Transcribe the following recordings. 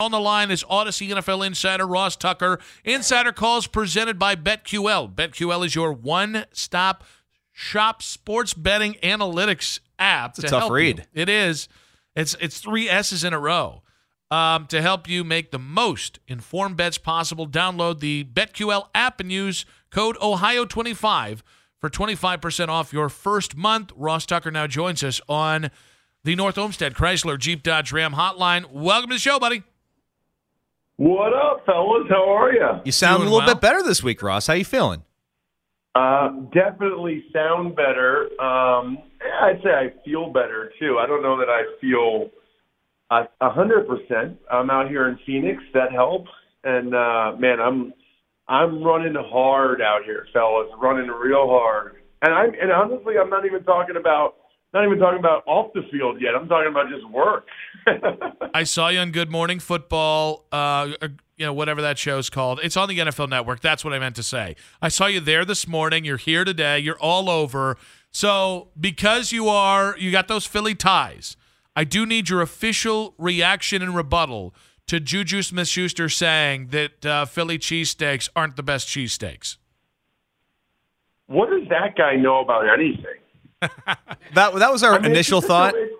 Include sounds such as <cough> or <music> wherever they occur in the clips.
On the line is Audacy NFL insider Ross Tucker. Insider calls presented by BetQL. BetQL is your one stop shop sports betting analytics app. It's a tough read. You. It is. It's it's three S's in a row. Um, to help you make the most informed bets possible, download the BetQL app and use code Ohio25 for 25% off your first month. Ross Tucker now joins us on the North Olmsted Chrysler Jeep Dodge Ram hotline. Welcome to the show, buddy. What up, fellas? How are you? You sound Doing a little well. bit better this week, Ross. How you feeling? Uh, definitely sound better. Um, yeah, I'd say I feel better too. I don't know that I feel a a hundred percent. I'm out here in Phoenix. That helps. And uh, man, I'm I'm running hard out here, fellas. Running real hard. And I'm and honestly, I'm not even talking about not even talking about off the field yet. I'm talking about just work. <laughs> I saw you on Good Morning Football, uh, you know, whatever that show's called. It's on the NFL Network. That's what I meant to say. I saw you there this morning. You're here today. You're all over. So because you are, you got those Philly ties. I do need your official reaction and rebuttal to Juju Smith-Schuster saying that uh, Philly cheesesteaks aren't the best cheesesteaks. what does that guy know about anything? <laughs> That that was our I mean, initial thought. a- it's-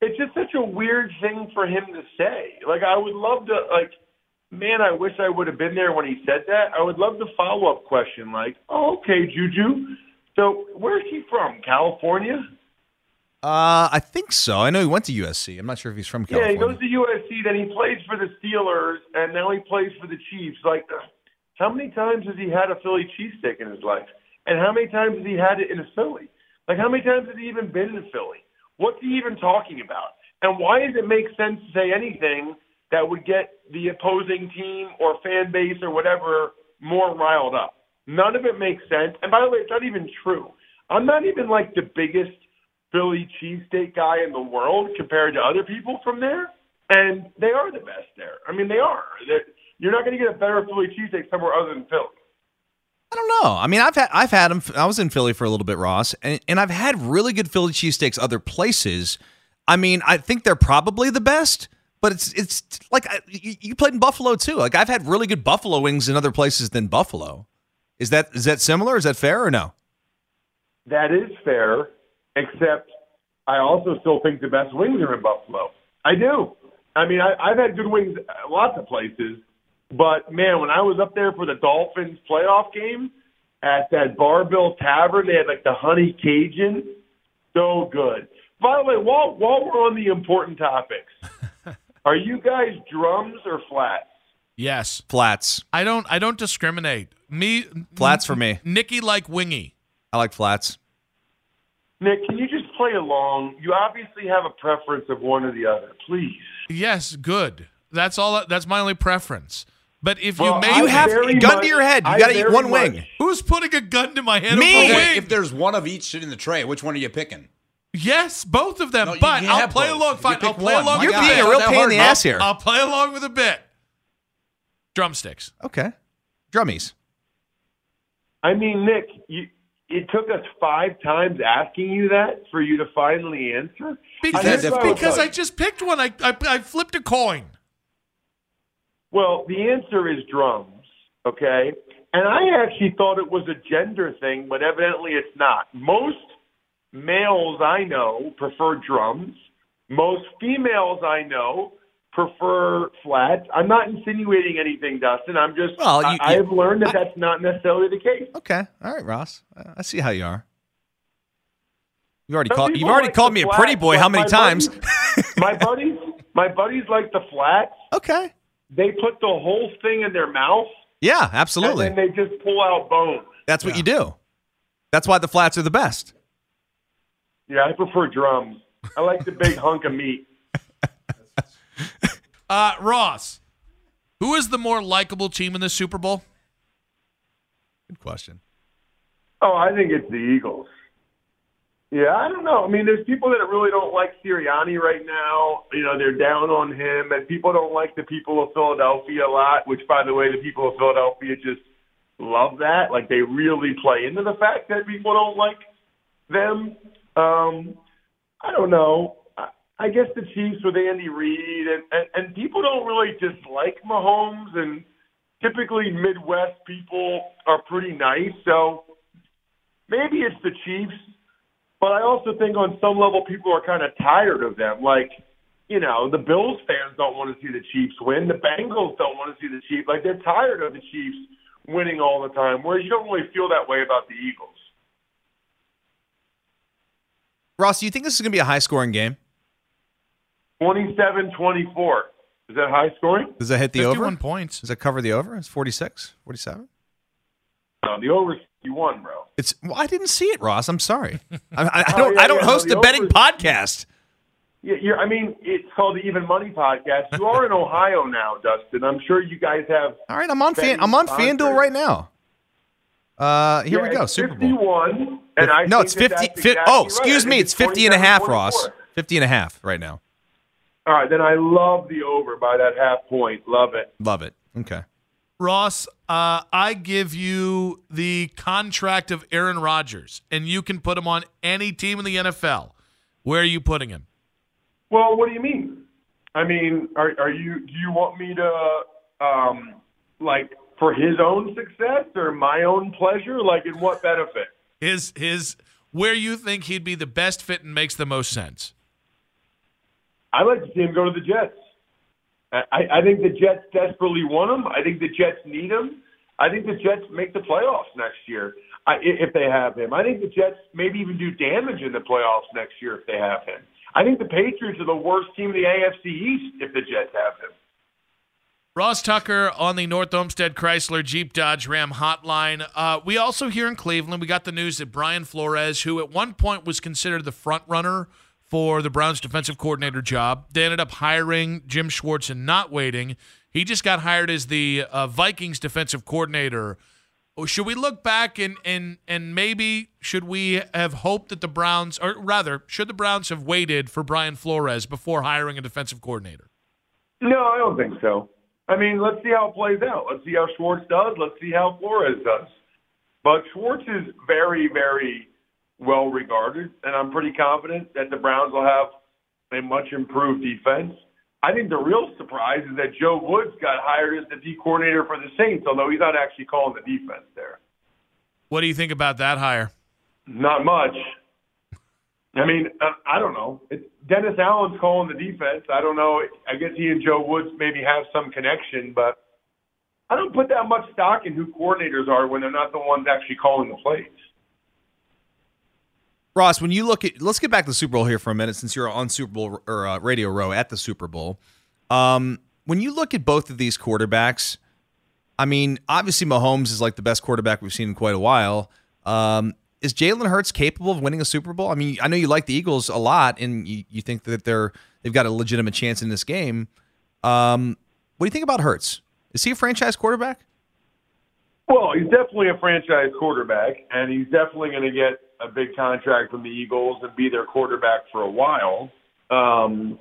it's just such a weird thing for him to say. Like, I would love to, like, man, I wish I would have been there when he said that. I would love the follow up question, like, oh, okay, Juju. So, where's he from? California? Uh, I think so. I know he went to USC. I'm not sure if he's from California. Yeah, he goes to USC, then he plays for the Steelers, and now he plays for the Chiefs. Like, how many times has he had a Philly cheesesteak in his life? And how many times has he had it in a Philly? Like, how many times has he even been in Philly? What's he even talking about? And why does it make sense to say anything that would get the opposing team or fan base or whatever more riled up? None of it makes sense. And by the way, it's not even true. I'm not even like the biggest Philly cheesesteak guy in the world compared to other people from there. And they are the best there. I mean, they are. They're, you're not going to get a better Philly cheesesteak somewhere other than Philly. I don't know. I mean, I've had I've had them. I was in Philly for a little bit, Ross, and, and I've had really good Philly cheesesteaks other places. I mean, I think they're probably the best, but it's it's like I- you, played in Buffalo too. Like I've had really good buffalo wings in other places than Buffalo. Is that is that similar? Is that fair or no? That is fair, except I also still think the best wings are in Buffalo. I do. I mean, I, I've had good wings lots of places, but man, when I was up there for the Dolphins playoff game at that Bar-Bill Tavern, they had like the honey Cajun, so good. By the way, while while we're on the important topics, <laughs> are you guys drums or flats? Yes, Flats, I don't. I don't discriminate. Me, flats for me. Nicky like wingy. I like flats. Nick, can you just play along? You obviously have a preference of one or the other. Please. Yes, good. That's all. That's my only preference. But if Well, you make I You have very gun much- to your head. You got to eat one much- wing. who's putting a gun to my head? Me! over Okay, if there's one of each shit in the tray, which one are you picking? yes, both of them. No, but I'll play both. along. Fine, I'll play one. along. You're being a real pain in the ass here. I'll play along with a bit. Drumsticks. Okay, drummies. I mean, Nick, you, it took us five times asking you that for you to finally answer. Because, that because I just picked one. I, I I flipped a coin. Well, the answer is drums, okay? And I actually thought it was a gender thing, but evidently it's not. Most males I know prefer drums. Most females I know prefer flats. I'm not insinuating anything, Dustin. I'm just Well, you- I, I've learned that that's not necessarily the case. Okay. All right, Ross. I I see how you are. You already Some called. You've already like called me a pretty boy. How many my times? buddies- <laughs> my buddies, my buddies like the flats. okay. They put the whole thing in their mouth, Yeah, absolutely. and then they just pull out bone. That's what you do. That's why the flats are the best. Yeah, I prefer drums. I like the big hunk of meat. <laughs> Uh, Ross, who is the more likable team in the Super Bowl? Good question. Oh, I think it's the Eagles. Yeah, I don't know. I mean, there's people that really don't like Sirianni right now. You know, they're down on him, and people don't like the people of Philadelphia a lot. Which, by the way, the people of Philadelphia just love that. Like they really play into the fact that people don't like them. Um, I don't know. I, I guess the Chiefs with Andy Reid, and, and and people don't really dislike Mahomes, and typically Midwest people are pretty nice. So maybe it's the Chiefs, but I also think on some level people are kind of tired of them. Like, you know, the Bills fans don't want to see the Chiefs win. The Bengals don't want to see the Chiefs. Like, they're tired of the Chiefs winning all the time, whereas you don't really feel that way about the Eagles. Ross, do you think this is going to be a high scoring game? 27 24. Is that high scoring? Does that hit the 51 over? points. Does that cover the over? It's 46, 47? No, the over 51, bro. It's well, I didn't see it, Ross. I'm sorry. <laughs> I, I, Oh, don't. yeah, I don't yeah, host the a betting podcast. Yeah, you're, I mean, it's called the Even Money Podcast. You are in Ohio now, Dustin. I'm sure you guys have. All right, I'm on fan. I'm on sponsors. FanDuel right now. Uh, here Yeah, we go. Super Bowl. 51, and I no, it's that 50. that's fi- oh, excuse I me. It's 50 and a half, Ross. 24. 50 and a half right now. All right, then I love the over by that half point. Love it. Love it. Okay. Ross, uh, I give you the contract of Aaron Rodgers, and you can put him on any team in the NFL. Where are you putting him? Well, what do you mean? I mean, are are you? Do you want me to, um, like, for his own success or my own pleasure? Like, in what benefit? His his where you think he'd be the best fit and makes the most sense. I'd like to see him go to the Jets. I, I think the Jets desperately want him. I think the Jets need him. I think the Jets make the playoffs next year I, if they have him. I think the Jets maybe even do damage in the playoffs next year if they have him. I think the Patriots are the worst team in the AFC East if the Jets have him. Ross Tucker on the North Olmsted Chrysler Jeep Dodge Ram hotline. Uh, we also here in Cleveland, we got the news that Brian Flores, who at one point was considered the front runner for the Browns defensive coordinator job, they ended up hiring Jim Schwartz and not waiting. He just got hired as the uh, Vikings defensive coordinator. Should we look back and, and and maybe should we have hoped that the Browns, or rather, should the Browns have waited for Brian Flores before hiring a defensive coordinator? No, I don't think so. I mean, let's see how it plays out. Let's see how Schwartz does. Let's see how Flores does. But Schwartz is very, very well regarded, and I'm pretty confident that the Browns will have a much improved defense. I think the real surprise is that Joe Woods got hired as the D coordinator for the Saints, although he's not actually calling the defense there. What do you think about that hire? Not much. I mean, uh, I don't know. It's, Dennis Allen's calling the defense. I don't know. I guess he and Joe Woods maybe have some connection, but I don't put that much stock in who coordinators are when they're not the ones actually calling the plays. Ross, when you look at, let's get back to the Super Bowl here for a minute, since you're on Super Bowl or uh, Radio Row at the Super Bowl. Um, when you look at both of these quarterbacks, I mean, obviously Mahomes is like the best quarterback we've seen in quite a while. Um, is Jalen Hurts capable of winning a Super Bowl? I mean, I know you like the Eagles a lot, and you, you think that they're they've got a legitimate chance in this game. Um, what do you think about Hurts? Is he a franchise quarterback? Well, he's definitely a franchise quarterback, and he's definitely going to get a big contract from the Eagles and be their quarterback for a while. Um,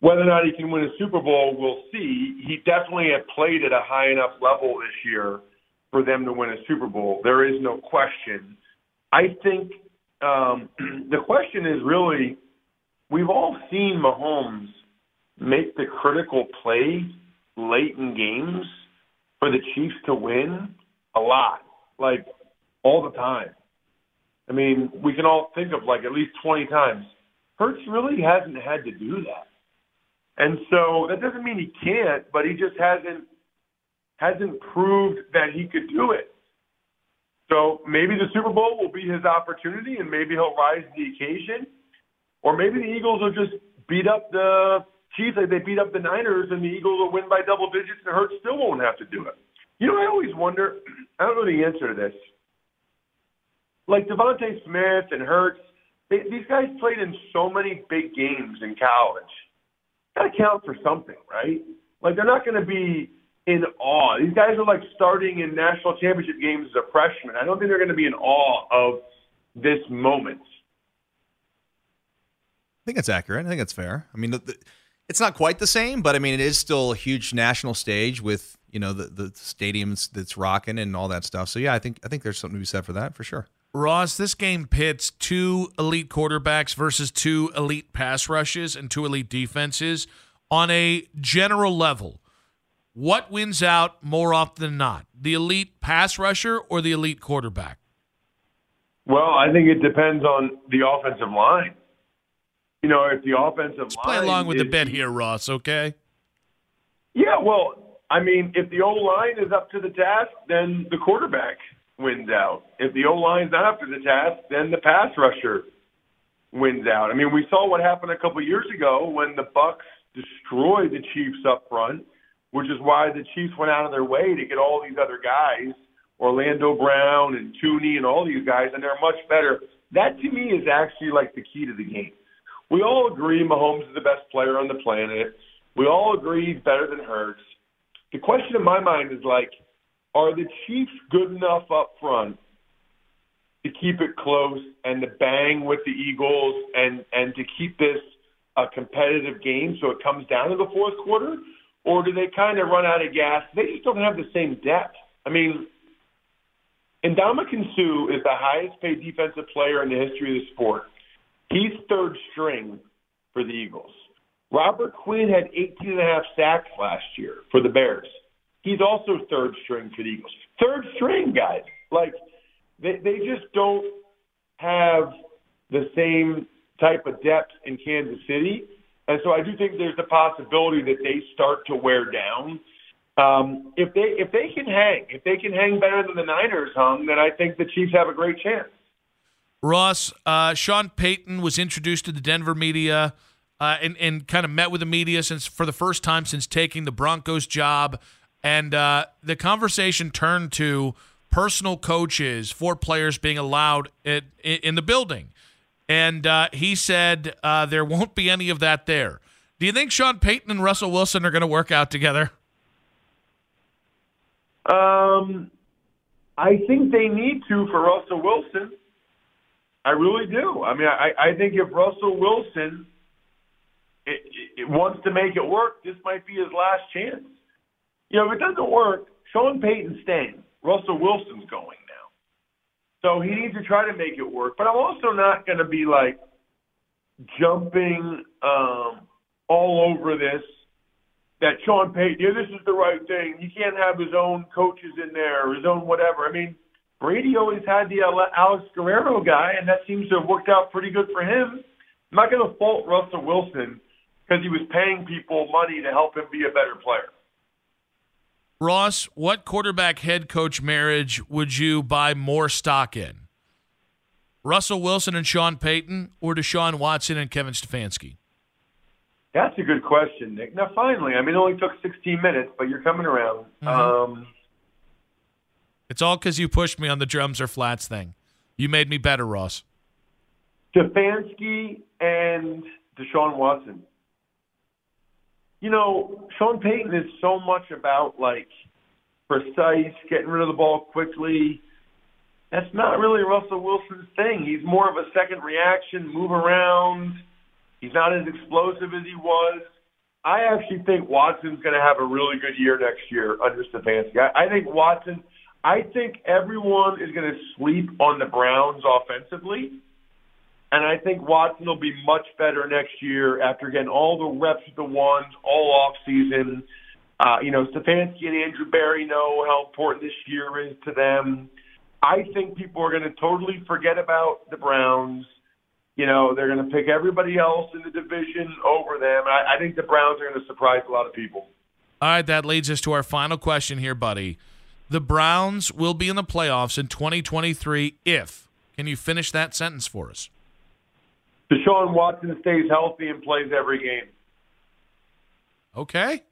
whether or not he can win a Super Bowl, we'll see. He definitely had played at a high enough level this year for them to win a Super Bowl. There is no question. I think um, <clears throat> the question is really we've all seen Mahomes make the critical play late in games for the Chiefs to win a lot, like all the time. I mean, we can all think of like at least 20 times. Hurts really hasn't had to do that. And so that doesn't mean he can't, but he just hasn't hasn't proved that he could do it. So maybe the Super Bowl will be his opportunity, and maybe he'll rise to the occasion, or maybe the Eagles will just beat up the Chiefs like they beat up the Niners, and the Eagles will win by double digits, and Hurts still won't have to do it. You know, I always wonder. <clears throat> I don't know the answer to this. Like DeVonta Smith and Hurts, they, these guys played in so many big games in college. Got to count for something, right? Like they're not going to be in awe. These guys are like starting in national championship games as a freshman. I don't think they're going to be in awe of this moment. I think that's accurate. I think that's fair. I mean, the, it's not quite the same, but I mean, it is still a huge national stage with you know the the stadiums that's rocking and all that stuff. So yeah, I think I think there's something to be said for that for sure. Ross, this game pits two elite quarterbacks versus two elite pass rushes and two elite defenses on a general level. What wins out more often than not? The elite pass rusher or the elite quarterback? Well, I think it depends on the offensive line. You know, if the offensive Let's line play along with is, the bet here, Ross, okay? Yeah, well, I mean, if the O line is up to the task, then the quarterback wins out. If the O line's not up to the task, then the pass rusher wins out. I mean, we saw what happened a couple years ago when the Bucs destroyed the Chiefs up front which is why the Chiefs went out of their way to get all these other guys, Orlando Brown and Thuney and all these guys, and they're much better. That to me is actually like the key to the game. We all agree Mahomes is the best player on the planet. We all agree he's better than Hurts. The question in my mind is like, are the Chiefs good enough up front to keep it close and to bang with the Eagles and and to keep this a competitive game so it comes down to the fourth quarter? or do they kind of run out of gas? They just don't have the same depth. I mean, Ndamukong Suh is the highest paid defensive player in the history of the sport. He's third string for the Eagles. Robert Quinn had 18 and a half sacks last year for the Bears. He's also third string for the Eagles. Third string guys. Like they they just don't have the same type of depth in Kansas City. And so I do think there's the possibility that they start to wear down. Um, if they if they can hang, if they can hang better than the Niners hung, then I think the Chiefs have a great chance. Ross, uh, Sean Payton was introduced to the Denver media uh, and, and kind of met with the media since for the first time since taking the Broncos job. And uh, the conversation turned to personal coaches for players being allowed in, in the building. And uh, he said uh, there won't be any of that there. Do you think Sean Payton and Russell Wilson are going to work out together? Um, I think they need to for Russell Wilson. I really do. I mean, I, I think if Russell Wilson it, it wants to make it work, this might be his last chance. You know, if it doesn't work, Sean Payton's staying. Russell Wilson's going. Now. So he needs to try to make it work. But I'm also not going to be like jumping um, all over this that Sean Payton, yeah, this is the right thing. He can't have his own coaches in there or his own whatever. I mean, Brady always had the Alex Guerrero guy, and that seems to have worked out pretty good for him. I'm not going to fault Russell Wilson because he was paying people money to help him be a better player. Ross, what quarterback head coach marriage would you buy more stock in? Russell Wilson and Sean Payton or Deshaun Watson and Kevin Stefanski? That's a good question, Nick. Now, finally, I mean, it only took 16 minutes, but you're coming around. Mm-hmm. Um, it's all because you pushed me on the drums or flats thing. You made me better, Ross. Stefanski and Deshaun Watson you know, Sean Payton is so much about like precise, getting rid of the ball quickly. That's not really Russell Wilson's thing. He's more of a second reaction, move around. He's not as explosive as he was. I actually think Watson's going to have a really good year next year under Stefanski. I, I think Watson. I think everyone is going to sleep on the Browns offensively. And I think Watson will be much better next year after getting all the reps with the ones all off season. Uh, you know, Stefanski and Andrew Berry know how important this year is to them. I think people are going to totally forget about the Browns. You know, they're going to pick everybody else in the division over them. I, I think the Browns are going to surprise a lot of people. All right, that leads us to our final question here, buddy. The Browns will be in the playoffs in 2023 if. Can you finish that sentence for us? Deshaun Watson stays healthy and plays every game. Okay.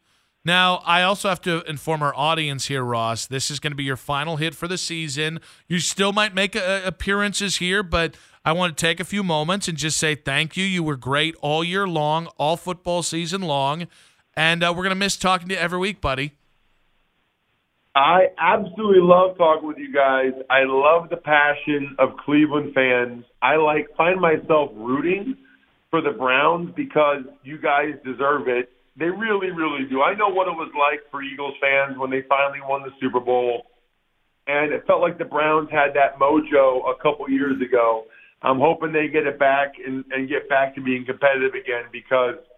Now, I also have to inform our audience here, Ross. This is going to be your final hit for the season. You still might make uh, appearances here, but I want to take a few moments and just say thank you. You were great all year long, all football season long. And uh, we're going to miss talking to you every week, buddy. I absolutely love talking with you guys. I love the passion of Cleveland fans. I like find myself rooting for the Browns because you guys deserve it. They really, really do. I know what it was like for Eagles fans when they finally won the Super Bowl, and it felt like the Browns had that mojo a couple years ago. I'm hoping they get it back and, and get back to being competitive again because –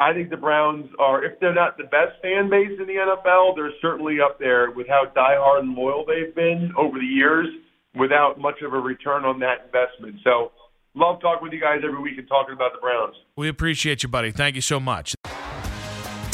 I think the Browns are, if they're not the best fan base in the NFL, they're certainly up there with how diehard and loyal they've been over the years without much of a return on that investment. So, love talking with you guys every week and talking about the Browns. We appreciate you, buddy. Thank you so much.